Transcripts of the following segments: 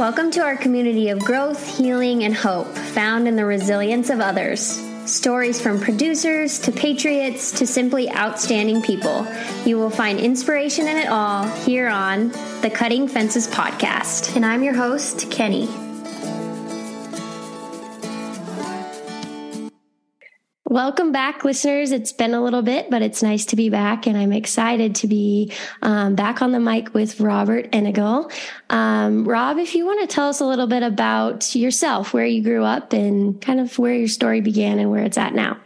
Welcome to our community of growth, healing, and hope found in the resilience of others. Stories from producers to patriots to simply outstanding people. You will find inspiration in it all here on the Cutting Fences podcast. And I'm your host, Kenny. Welcome back, listeners. It's been a little bit, but it's nice to be back, and I'm excited to be um, back on the mic with Robert Enigl. Um, Rob, if you want to tell us a little bit about yourself, where you grew up, and kind of where your story began and where it's at now.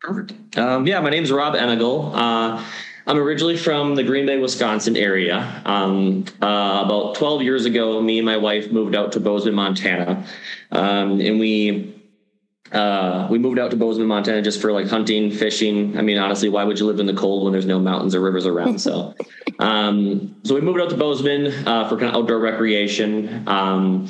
Perfect. Um, yeah, my name is Rob Enigl. Uh, I'm originally from the Green Bay, Wisconsin area. Um, uh, about 12 years ago, me and my wife moved out to Bozeman, Montana, um, and we uh, we moved out to Bozeman, Montana, just for like hunting, fishing. I mean, honestly, why would you live in the cold when there's no mountains or rivers around? So, um, so we moved out to Bozeman uh, for kind of outdoor recreation. Um,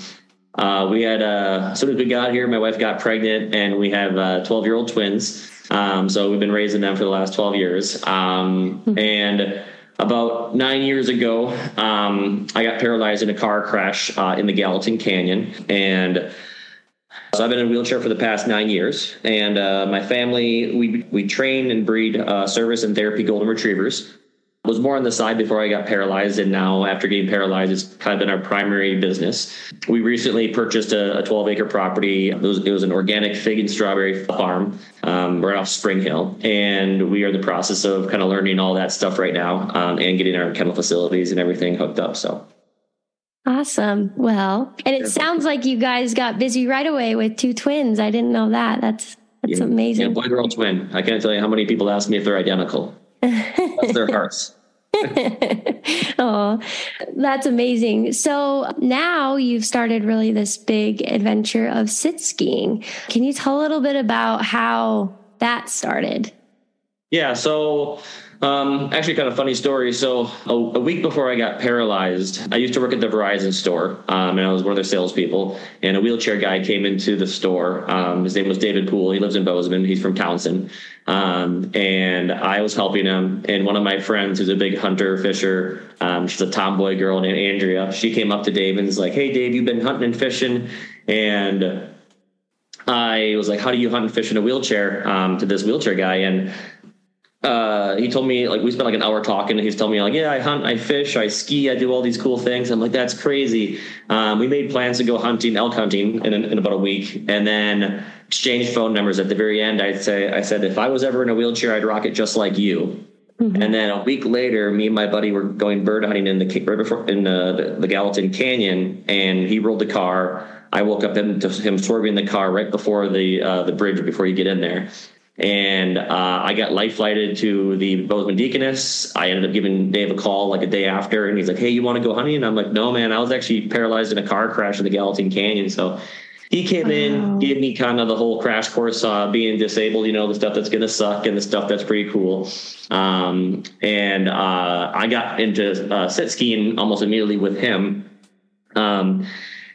uh, we had uh, as soon as we got here, my wife got pregnant, and we have 12 year old twins. Um, so we've been raising them for the last 12 years. Um, hmm. and about nine years ago, um, I got paralyzed in a car crash uh, in the Gallatin Canyon, and so I've been in a wheelchair for the past nine years, and uh, my family we we train and breed uh, service and therapy golden retrievers. Was more on the side before I got paralyzed, and now after getting paralyzed, it's kind of been our primary business. We recently purchased a, a 12 acre property. It was, it was, an organic fig and strawberry farm um, right off Spring Hill, and we are in the process of kind of learning all that stuff right now um, and getting our kennel facilities and everything hooked up. So Awesome. Well, and it sounds like you guys got busy right away with two twins. I didn't know that. That's that's yeah, amazing. Yeah, boy girl twin. I can't tell you how many people ask me if they're identical. That's their hearts. oh, that's amazing. So now you've started really this big adventure of sit skiing. Can you tell a little bit about how that started? Yeah, so um, actually, kind of funny story. So a, a, week before I got paralyzed, I used to work at the Verizon store, um, and I was one of their salespeople. And a wheelchair guy came into the store. Um, his name was David Poole. He lives in Bozeman. He's from Townsend. Um, and I was helping him. And one of my friends, who's a big hunter fisher, um, she's a tomboy girl named Andrea. She came up to Dave and was like, "Hey, Dave, you've been hunting and fishing," and I was like, "How do you hunt and fish in a wheelchair?" Um, to this wheelchair guy, and uh, he told me like we spent like an hour talking. And he's telling me like, yeah, I hunt, I fish, I ski, I do all these cool things. I'm like, that's crazy. Um, we made plans to go hunting, elk hunting, in, in about a week, and then exchange phone numbers. At the very end, i'd say, I said, if I was ever in a wheelchair, I'd rock it just like you. Mm-hmm. And then a week later, me and my buddy were going bird hunting in the right before, in the, the, the Gallatin Canyon, and he rolled the car. I woke up into him swerving the car right before the uh, the bridge before you get in there and uh, I got life flighted to the Bozeman Deaconess. I ended up giving Dave a call like a day after, and he's like, "Hey, you want to go hunting?" And I'm like, "No, man. I was actually paralyzed in a car crash in the Gallatin Canyon." So he came wow. in, gave me kind of the whole crash course uh, being disabled. You know, the stuff that's going to suck and the stuff that's pretty cool. Um, and uh, I got into uh, sit skiing almost immediately with him. Um,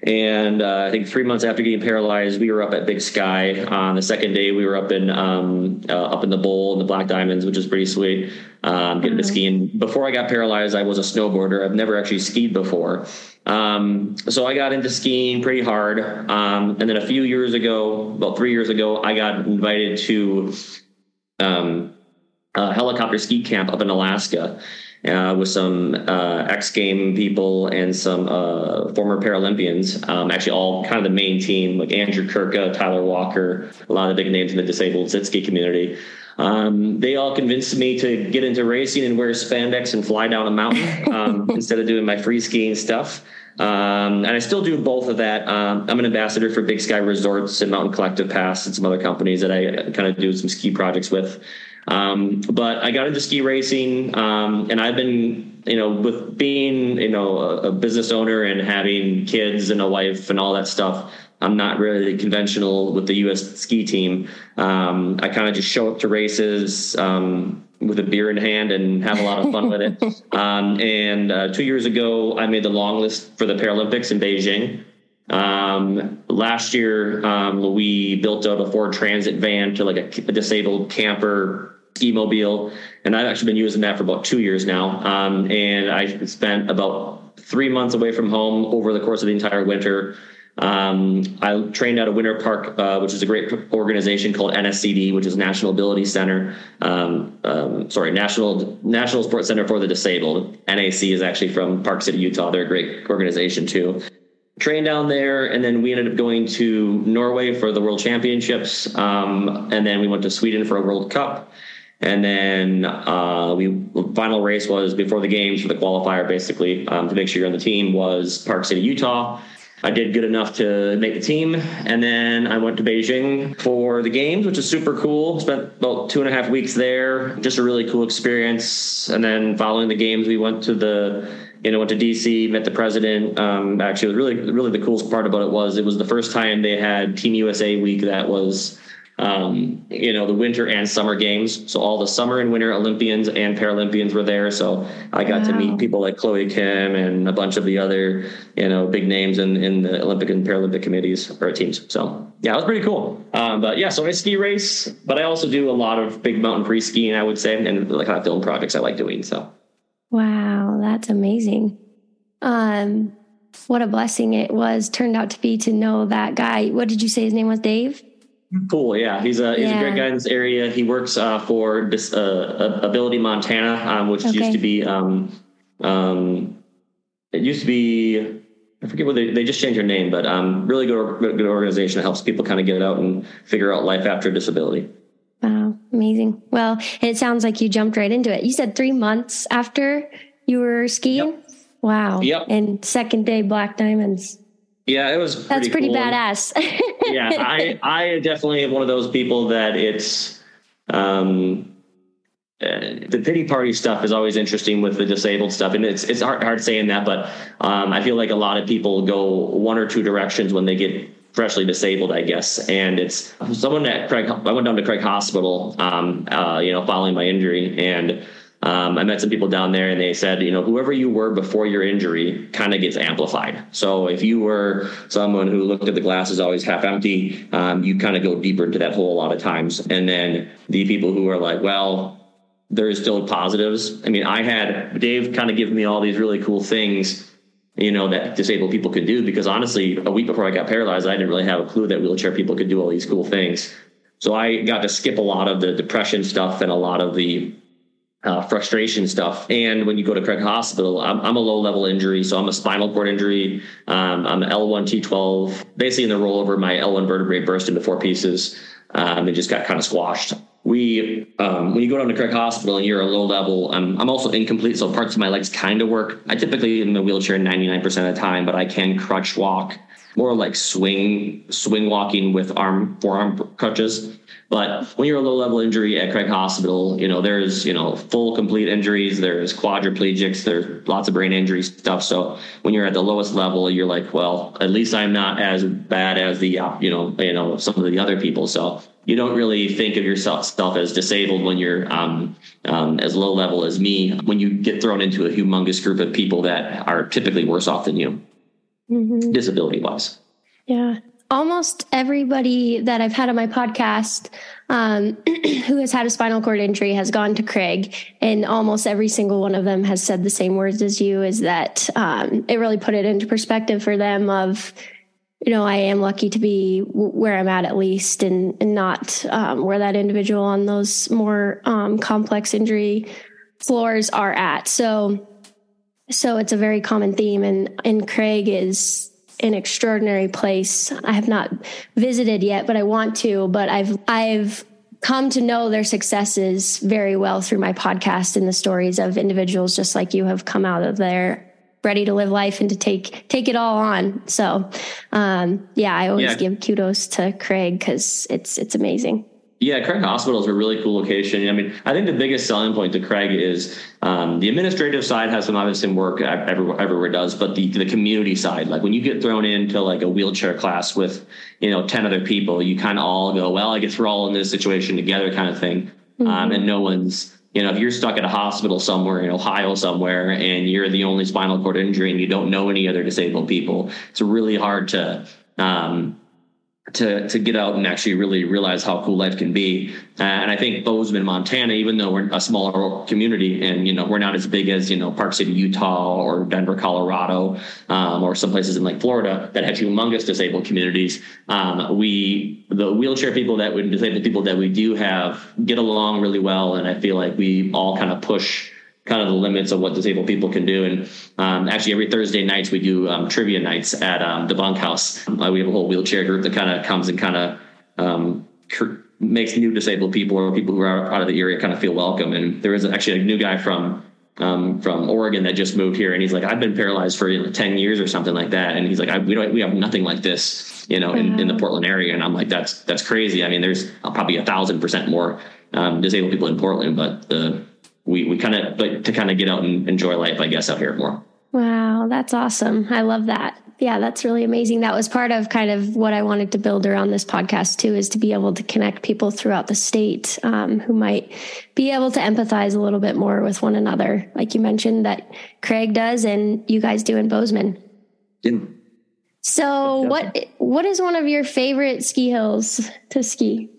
and uh, I think three months after getting paralyzed, we were up at Big Sky. On the second day, we were up in um, uh, up in the bowl and the Black Diamonds, which is pretty sweet. Um, getting mm-hmm. to skiing. Before I got paralyzed, I was a snowboarder. I've never actually skied before. Um, so I got into skiing pretty hard. Um, and then a few years ago, about three years ago, I got invited to um, a helicopter ski camp up in Alaska uh, with some uh, X game people and some uh, former Paralympians. Um, actually, all kind of the main team, like Andrew Kurka, Tyler Walker, a lot of the big names in the disabled sit ski community. Um, they all convinced me to get into racing and wear spandex and fly down a mountain um, instead of doing my free skiing stuff. Um, and I still do both of that. Um, I'm an ambassador for Big Sky Resorts and Mountain Collective Pass and some other companies that I kind of do some ski projects with. Um, but I got into ski racing, um, and I've been, you know, with being, you know, a, a, business owner and having kids and a wife and all that stuff. I'm not really conventional with the U.S. ski team. Um, I kind of just show up to races um, with a beer in hand and have a lot of fun with it. Um, and uh, two years ago, I made the long list for the Paralympics in Beijing. Um, last year, um, we built out a Ford Transit van to like a, a disabled camper ski mobile, and I've actually been using that for about two years now. Um, and I spent about three months away from home over the course of the entire winter. Um, I trained at a Winter Park, uh, which is a great organization called NSCD, which is National Ability Center. Um, um, sorry, National National Sports Center for the Disabled. NAC is actually from Park City, Utah. They're a great organization too. Trained down there, and then we ended up going to Norway for the World Championships, um, and then we went to Sweden for a World Cup. And then uh, we final race was before the games for the qualifier, basically um, to make sure you're on the team was Park City, Utah. I did good enough to make the team, and then I went to Beijing for the games, which is super cool. Spent about two and a half weeks there, just a really cool experience. And then following the games, we went to the you know went to DC, met the president. Um, actually, it was really really the coolest part about it was it was the first time they had Team USA week that was um, you know, the winter and summer games. So all the summer and winter Olympians and Paralympians were there. So I got wow. to meet people like Chloe Kim and a bunch of the other, you know, big names in, in the Olympic and Paralympic committees or teams. So yeah, it was pretty cool. Um, but yeah, so I ski race, but I also do a lot of big mountain free skiing, I would say, and like kind of film projects I like doing. So wow, that's amazing. Um, what a blessing it was turned out to be to know that guy. What did you say his name was? Dave? Cool. Yeah, he's a he's yeah. a great guy in this area. He works uh, for this uh, Ability Montana, um, which okay. used to be um, um, it used to be I forget what they, they just changed their name, but um, really good good organization that helps people kind of get out and figure out life after disability. Wow, amazing. Well, it sounds like you jumped right into it. You said three months after you were skiing. Yep. Wow. Yep. And second day Black Diamonds. Yeah, it was. Pretty That's pretty cool. badass. yeah, I I definitely am one of those people that it's um uh, the pity party stuff is always interesting with the disabled stuff, and it's it's hard, hard saying that, but um, I feel like a lot of people go one or two directions when they get freshly disabled, I guess. And it's someone at Craig. I went down to Craig Hospital, um, uh, you know, following my injury, and um, I met some people down there and they said, you know, whoever you were before your injury kind of gets amplified. So if you were someone who looked at the glass as always half empty, um, you kind of go deeper into that hole a lot of times. And then the people who are like, well, there's still positives. I mean, I had Dave kind of give me all these really cool things, you know, that disabled people could do because honestly, a week before I got paralyzed, I didn't really have a clue that wheelchair people could do all these cool things. So I got to skip a lot of the depression stuff and a lot of the uh, frustration stuff. And when you go to Craig Hospital, I'm, I'm, a low level injury. So I'm a spinal cord injury. Um, I'm L1 T12. Basically, in the rollover, my L1 vertebrae burst into four pieces um, and just got kind of squashed. We, um, when you go down to Craig Hospital and you're a low level, I'm, I'm also incomplete. So parts of my legs kind of work. I typically in the wheelchair 99% of the time, but I can crutch walk more like swing, swing walking with arm, forearm crutches. But when you're a low level injury at Craig Hospital, you know, there's, you know, full complete injuries, there's quadriplegics, there's lots of brain injury stuff. So when you're at the lowest level, you're like, well, at least I'm not as bad as the, uh, you know, you know, some of the other people. So you don't really think of yourself as disabled when you're um, um, as low level as me. When you get thrown into a humongous group of people that are typically worse off than you, mm-hmm. disability wise. Yeah almost everybody that I've had on my podcast um, who has had a spinal cord injury has gone to Craig, and almost every single one of them has said the same words as you. Is that um, it really put it into perspective for them? Of you know, I am lucky to be where I'm at at least, and, and not um, where that individual on those more um, complex injury floors are at. So, so it's a very common theme, and and Craig is an extraordinary place. I have not visited yet, but I want to. But I've I've come to know their successes very well through my podcast and the stories of individuals just like you have come out of there ready to live life and to take take it all on. So um, yeah, I always yeah. give kudos to Craig because it's it's amazing. Yeah, Craig Hospital is a really cool location. I mean, I think the biggest selling point to Craig is um, the administrative side has some obviously work everywhere, everywhere does, but the the community side, like when you get thrown into like a wheelchair class with you know ten other people, you kind of all go, well, I guess we're all in this situation together, kind of thing, mm-hmm. um, and no one's you know, if you're stuck at a hospital somewhere in Ohio somewhere and you're the only spinal cord injury and you don't know any other disabled people, it's really hard to um, to to get out and actually really realize how cool life can be. Uh, and I think Bozeman, Montana, even though we're a smaller community and you know we're not as big as you know Park City, Utah, or Denver, Colorado, um, or some places in like Florida that have humongous disabled communities. Um, we the wheelchair people that we disabled people that we do have get along really well, and I feel like we all kind of push kind of the limits of what disabled people can do. And um, actually, every Thursday nights we do um, trivia nights at um, the bunkhouse. Uh, we have a whole wheelchair group that kind of comes and kind of um, makes new disabled people or people who are out of the area kind of feel welcome. And there is actually a new guy from um, from Oregon that just moved here, and he's like, I've been paralyzed for you know, ten years or something like that, and he's like, I, we don't, we have nothing like this, you know, in, in the Portland area, and I'm like, that's that's crazy. I mean, there's probably a thousand percent more um, disabled people in Portland, but the we we kind of but to kind of get out and enjoy life, I guess, out here more. Wow, that's awesome. I love that. Yeah, that's really amazing. That was part of kind of what I wanted to build around this podcast too, is to be able to connect people throughout the state um, who might be able to empathize a little bit more with one another, like you mentioned that Craig does and you guys do in Bozeman. Yeah. So, what what is one of your favorite ski hills to ski?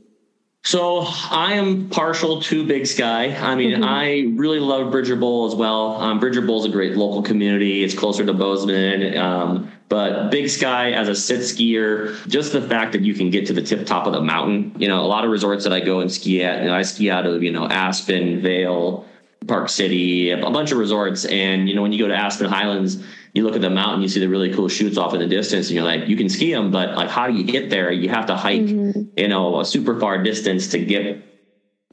So I am partial to Big Sky. I mean, mm-hmm. I really love Bridger Bowl as well. Um, Bridger Bowl is a great local community. It's closer to Bozeman. Um, but Big Sky as a sit skier, just the fact that you can get to the tip top of the mountain. You know, a lot of resorts that I go and ski at, you know, I ski out of, you know, Aspen, Vail, Park City, a bunch of resorts. And, you know, when you go to Aspen Highlands, you look at the mountain, you see the really cool chutes off in the distance, and you're like, you can ski them, but like, how do you get there? You have to hike, mm-hmm. you know, a super far distance to get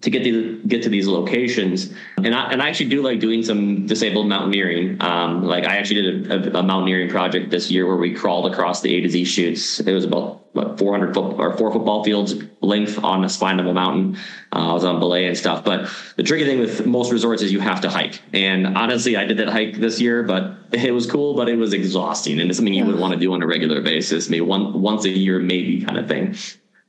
to get to get to these locations. And I and I actually do like doing some disabled mountaineering. Um, like I actually did a, a, mountaineering project this year where we crawled across the A to Z chutes. It was about what 400 foot or four football fields length on the spine of a mountain. Uh, I was on belay and stuff. But the tricky thing with most resorts is you have to hike. And honestly, I did that hike this year, but it was cool, but it was exhausting and it's something you would want to do on a regular basis, maybe one once a year, maybe kind of thing.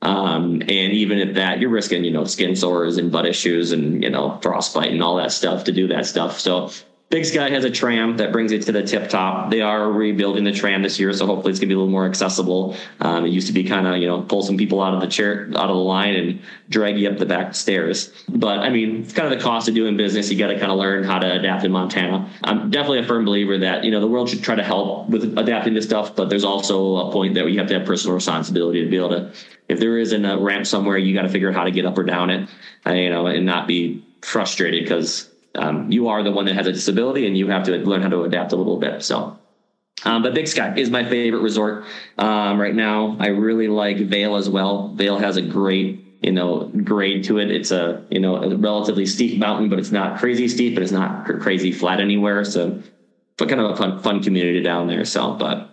Um, and even at that, you're risking, you know, skin sores and butt issues and, you know, frostbite and all that stuff to do that stuff. So Big Sky has a tram that brings it to the tip top. They are rebuilding the tram this year, so hopefully it's gonna be a little more accessible. Um, it used to be kind of you know pull some people out of the chair, out of the line, and drag you up the back stairs. But I mean, it's kind of the cost of doing business. You got to kind of learn how to adapt in Montana. I'm definitely a firm believer that you know the world should try to help with adapting this stuff, but there's also a point that you have to have personal responsibility to be able to. If there isn't a ramp somewhere, you got to figure out how to get up or down it, uh, you know, and not be frustrated because um, you are the one that has a disability and you have to learn how to adapt a little bit. So, um, but Big Sky is my favorite resort um, right now. I really like Vail as well. Vail has a great you know grade to it. It's a you know a relatively steep mountain, but it's not crazy steep, but it's not crazy flat anywhere. So, but kind of a fun fun community down there. So, but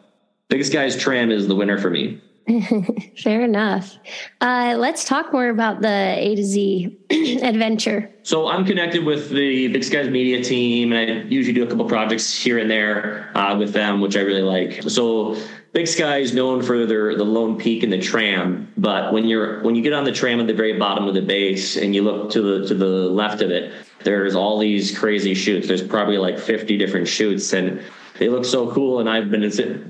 Big Sky's tram is the winner for me. Fair enough. Uh, let's talk more about the A to Z adventure. So I'm connected with the Big Skies media team, and I usually do a couple projects here and there uh, with them, which I really like. So Big Sky is known for their the Lone Peak and the tram, but when you're when you get on the tram at the very bottom of the base and you look to the to the left of it, there's all these crazy chutes. There's probably like 50 different chutes and they look so cool. And i've been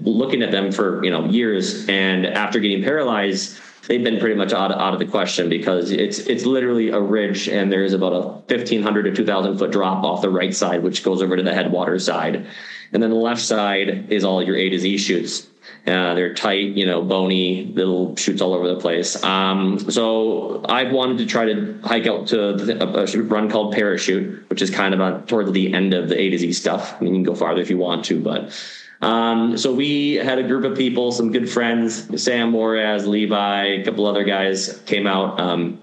looking at them for you know years. And after getting paralyzed they've been pretty much out, out of the question because it's it's literally a ridge and there's about a 1500 to 2000 foot drop off the right side which goes over to the headwater side. And then the left side is all your a to z chutes uh, they're tight, you know, bony little chutes all over the place. Um, so I've wanted to try to hike out to a, a run called Parachute, which is kind of on, towards the end of the A to Z stuff. I mean, you can go farther if you want to, but um, so we had a group of people, some good friends, Sam Moraz, Levi, a couple other guys came out. Um,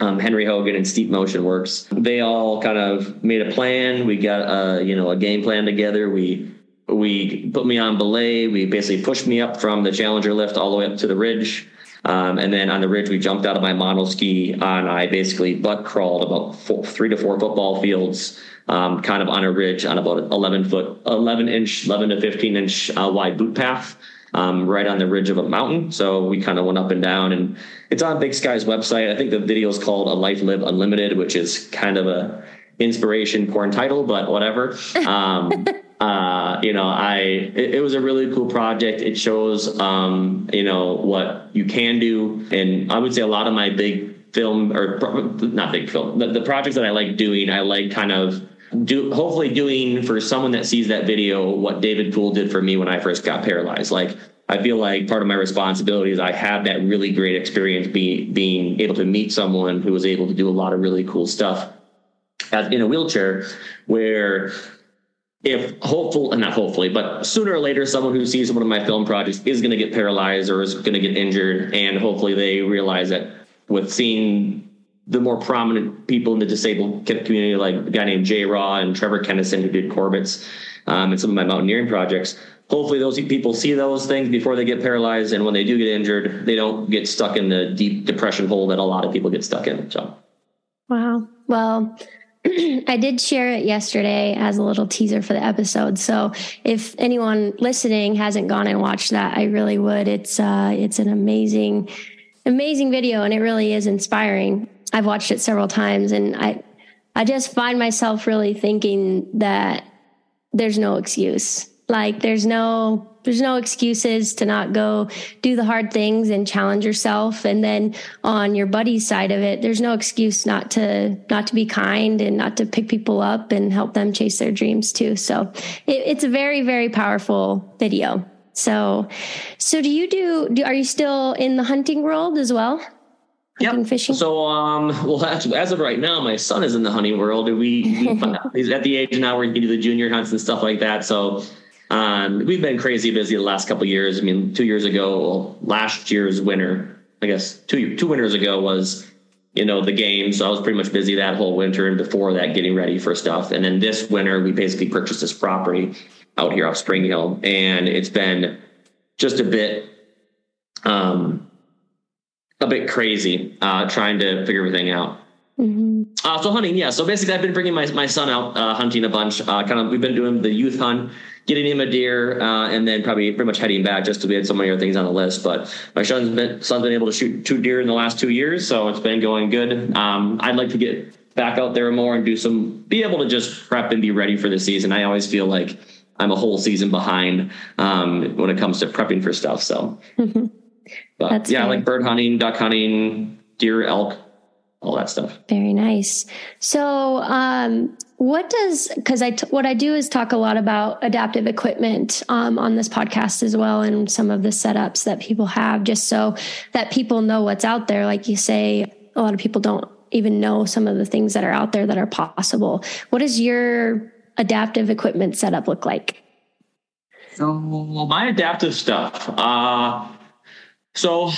um, Henry Hogan and Steep Motion Works. They all kind of made a plan. We got a you know a game plan together. We we put me on belay. We basically pushed me up from the Challenger lift all the way up to the ridge. Um, and then on the ridge, we jumped out of my mono ski and I basically butt crawled about four, three to four football fields, um, kind of on a ridge on about 11 foot, 11 inch, 11 to 15 inch uh, wide boot path. Um, right on the ridge of a mountain. So we kind of went up and down, and it's on Big Sky's website. I think the video is called "A Life Live Unlimited," which is kind of a inspiration porn title, but whatever. Um, uh, you know, I it, it, was a really cool project. It shows, um, you know, what you can do, and I would say a lot of my big film or not big film, the, the projects that I like doing, I like kind of do hopefully doing for someone that sees that video what David Poole did for me when I first got paralyzed. Like I feel like part of my responsibility is I had that really great experience be, being able to meet someone who was able to do a lot of really cool stuff in a wheelchair where if hopeful and not hopefully but sooner or later someone who sees one of my film projects is going to get paralyzed or is going to get injured and hopefully they realize that with seeing the more prominent people in the disabled community, like a guy named Jay Raw and Trevor Kennison, who did Corbett's um, and some of my mountaineering projects. Hopefully, those people see those things before they get paralyzed, and when they do get injured, they don't get stuck in the deep depression hole that a lot of people get stuck in. So, wow. Well, I did share it yesterday as a little teaser for the episode. So if anyone listening hasn't gone and watched that, I really would. It's uh, it's an amazing, amazing video, and it really is inspiring. I've watched it several times and I I just find myself really thinking that there's no excuse. Like there's no there's no excuses to not go do the hard things and challenge yourself and then on your buddy's side of it there's no excuse not to not to be kind and not to pick people up and help them chase their dreams too so it, it's a very very powerful video so so do you do, do are you still in the hunting world as well Yep. Fishing? So, um, well, actually, as of right now, my son is in the hunting world. We, we he's at the age now where he can do the junior hunts and stuff like that. So, um, we've been crazy busy the last couple years. I mean, two years ago, well, last year's winter, I guess two two winters ago was, you know, the games. So I was pretty much busy that whole winter, and before that, getting ready for stuff. And then this winter, we basically purchased this property out here off Spring Hill, and it's been just a bit. Um, a bit crazy uh, trying to figure everything out. Mm-hmm. Uh, so hunting, yeah. So basically, I've been bringing my, my son out uh, hunting a bunch. Uh, kind of, we've been doing the youth hunt, getting him a deer, uh, and then probably pretty much heading back just because we had so many other things on the list. But my son's been son's been able to shoot two deer in the last two years, so it's been going good. Um, I'd like to get back out there more and do some, be able to just prep and be ready for the season. I always feel like I'm a whole season behind um, when it comes to prepping for stuff. So. Mm-hmm. But That's yeah, fair. like bird hunting, duck hunting, deer, elk, all that stuff. Very nice. So, um, what does because I t- what I do is talk a lot about adaptive equipment um, on this podcast as well, and some of the setups that people have, just so that people know what's out there. Like you say, a lot of people don't even know some of the things that are out there that are possible. What does your adaptive equipment setup look like? So my adaptive stuff. Uh, so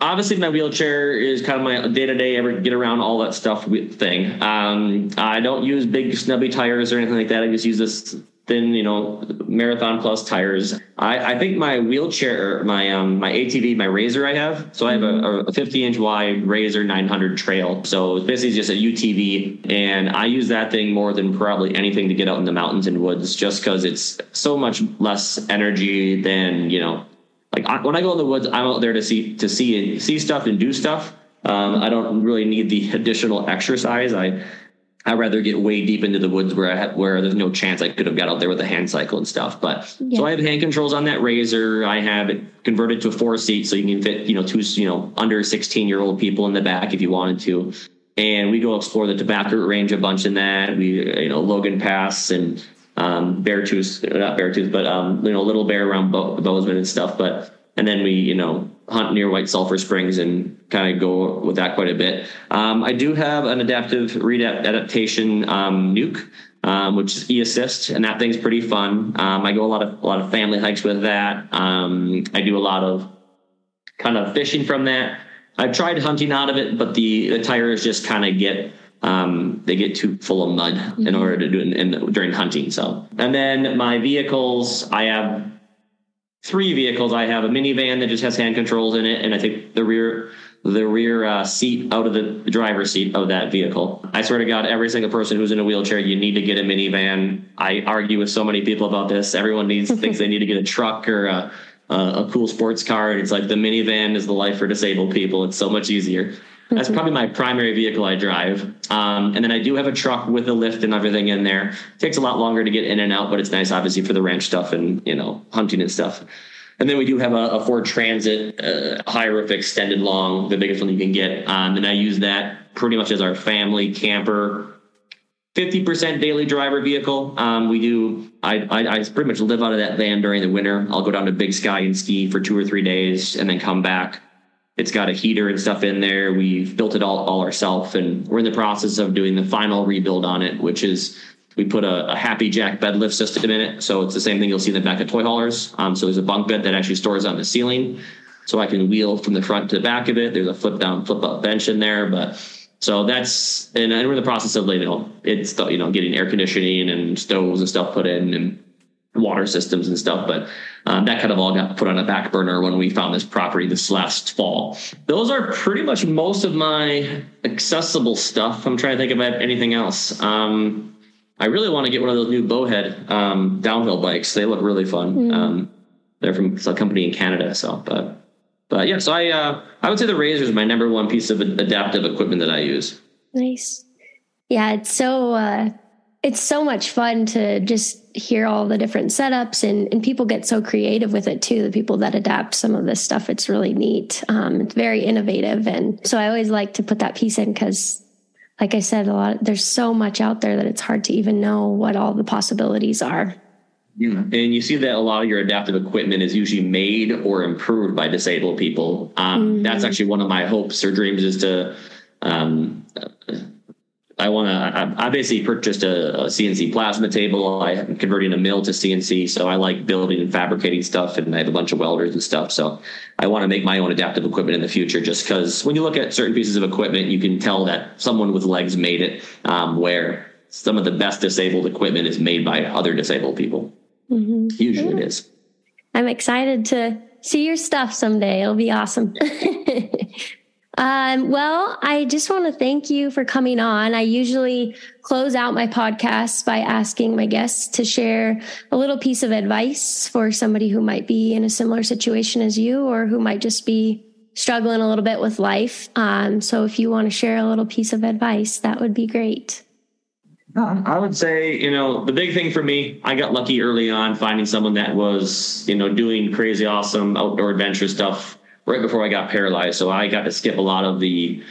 obviously my wheelchair is kind of my day-to-day ever get around all that stuff thing. Um, i don't use big snubby tires or anything like that. I just use this thin you know marathon plus tires. I, I think my wheelchair my um, my atv my razor i have. So i have a, a 50 inch wide razor 900 trail. So it's basically just a utv and i use that thing more than probably anything to get out in the mountains and woods just because it's so much less energy than you know like I, when I go in the woods, I'm out there to see to see and see stuff and do stuff. Um, I don't really need the additional exercise. I I rather get way deep into the woods where I have, where there's no chance I could have got out there with a hand cycle and stuff. But yeah. so I have hand controls on that razor. I have it converted to a four seat, so you can fit you know two you know under 16 year old people in the back if you wanted to. And we go explore the tobacco range a bunch in that. We you know Logan Pass and um, Beartooth, not Beartooth, but um, you know, Little Bear around Bo- Bozeman and stuff. But and then we, you know, hunt near White Sulphur Springs and kind of go with that quite a bit. Um, I do have an adaptive read adaptation um, nuke, um, which is e-assist, and that thing's pretty fun. Um, I go a lot of a lot of family hikes with that. I do a lot of kind of fishing from that. I've tried hunting out of it, but the the tires just kind of get um, they get too full of mud mm-hmm. in order to do it in, in, during hunting. So, and then my vehicles, I have three vehicles. I have a minivan that just has hand controls in it, and I take the rear the rear uh, seat out of the driver's seat of that vehicle. I swear to God, every single person who's in a wheelchair, you need to get a minivan. I argue with so many people about this. Everyone needs thinks they need to get a truck or a, a, a cool sports car. And it's like the minivan is the life for disabled people. It's so much easier. That's probably my primary vehicle I drive. Um, and then I do have a truck with a lift and everything in there. It takes a lot longer to get in and out, but it's nice, obviously, for the ranch stuff and you know hunting and stuff. And then we do have a, a Ford Transit uh, high roof extended long, the biggest one you can get. Um, and I use that pretty much as our family camper 50% daily driver vehicle. Um, we do, I, I, I, pretty much live out of that van during the winter. I'll go down to Big Sky and ski for two or three days and then come back. It's got a heater and stuff in there. We've built it all, all ourselves and we're in the process of doing the final rebuild on it, which is we put a, a HappiJac bed lift system in it. So it's the same thing you'll see in the back of toy haulers. Um, so there's a bunk bed that actually stores on the ceiling. So I can wheel from the front to the back of it. There's a flip down, flip up bench in there, but so that's and we're in the process of you know it's you know getting air conditioning and stoves and stuff put in and water systems and stuff. But um, that kind of all got put on a back burner when we found this property this last fall. Those are pretty much most of my accessible stuff. I'm trying to think about anything else. Um, I really want to get one of those new Bowhead um, downhill bikes. They look really fun. Mm. they're from a company in Canada. So, but but yeah, so I uh, I would say the razor is my number one piece of adaptive equipment that I use. Nice. Yeah, it's so uh, it's so much fun to just hear all the different setups and, and people get so creative with it too. The people that adapt some of this stuff, it's really neat. Um, it's very innovative, and so I always like to put that piece in because, like I said, a lot there's so much out there that it's hard to even know what all the possibilities are. Yeah. And you see that a lot of your adaptive equipment is usually made or improved by disabled people. Um, mm-hmm. That's actually one of my hopes or dreams is to. Um, I want to. I, I, basically purchased a, a, CNC plasma table. I'm converting a mill to CNC, so I like building and fabricating stuff, and I have a bunch of welders and stuff. So I want to make my own adaptive equipment in the future, just because when you look at certain pieces of equipment, you can tell that someone with legs made it. Um, where some of the best disabled equipment is made by other disabled people. Mm-hmm. Usually it is. I'm excited to see your stuff someday. It'll be awesome. um, well, I just want to thank you for coming on. I usually close out my podcasts by asking my guests to share a little piece of advice for somebody who might be in a similar situation as you or who might just be struggling a little bit with life. Um, so if you want to share a little piece of advice, that would be great. I would say, you know, the big thing for me, I got lucky early on finding someone that was, you know, doing crazy, awesome outdoor adventure stuff right before I got paralyzed. So I got to skip a lot of the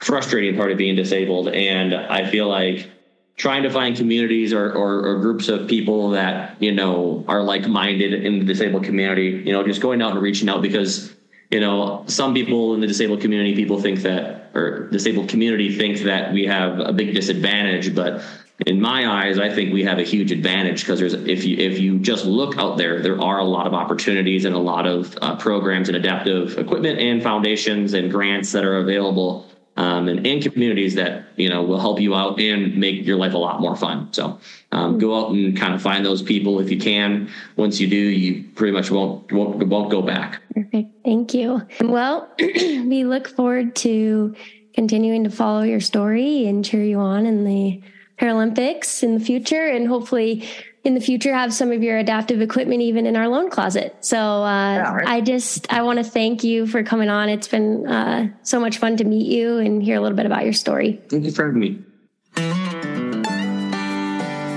frustrating part of being disabled. And I feel like trying to find communities or, or, or groups of people that, you know, are like minded in the disabled community, you know, just going out and reaching out because you know, some people in the disabled community, people think that, or disabled community think that we have a big disadvantage, but in my eyes, I think we have a huge advantage because there's if you if you just look out there, there are a lot of opportunities and a lot of uh, programs and adaptive equipment and foundations and grants that are available um, and, and communities that you know will help you out and make your life a lot more fun. So um, go out and kind of find those people if you can. Once you do, you pretty much won't won't, won't go back. Perfect. Thank you. Well, we look forward to continuing to follow your story and cheer you on in the Paralympics in the future, and hopefully in the future have some of your adaptive equipment even in our loan closet. So uh, yeah, right. I just I want to thank you for coming on. It's been uh, so much fun to meet you and hear a little bit about your story. Thank you for having me.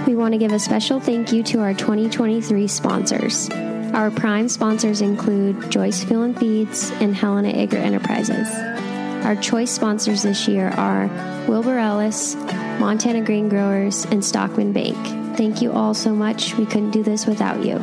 We want to give a special thank you to our 2023 sponsors. Our prime sponsors include Joyce Fuel and Feeds and Helena Agri Enterprises. Our choice sponsors this year are Wilbur Ellis, Montana Grain Growers, and Stockman Bank. Thank you all so much. We couldn't do this without you.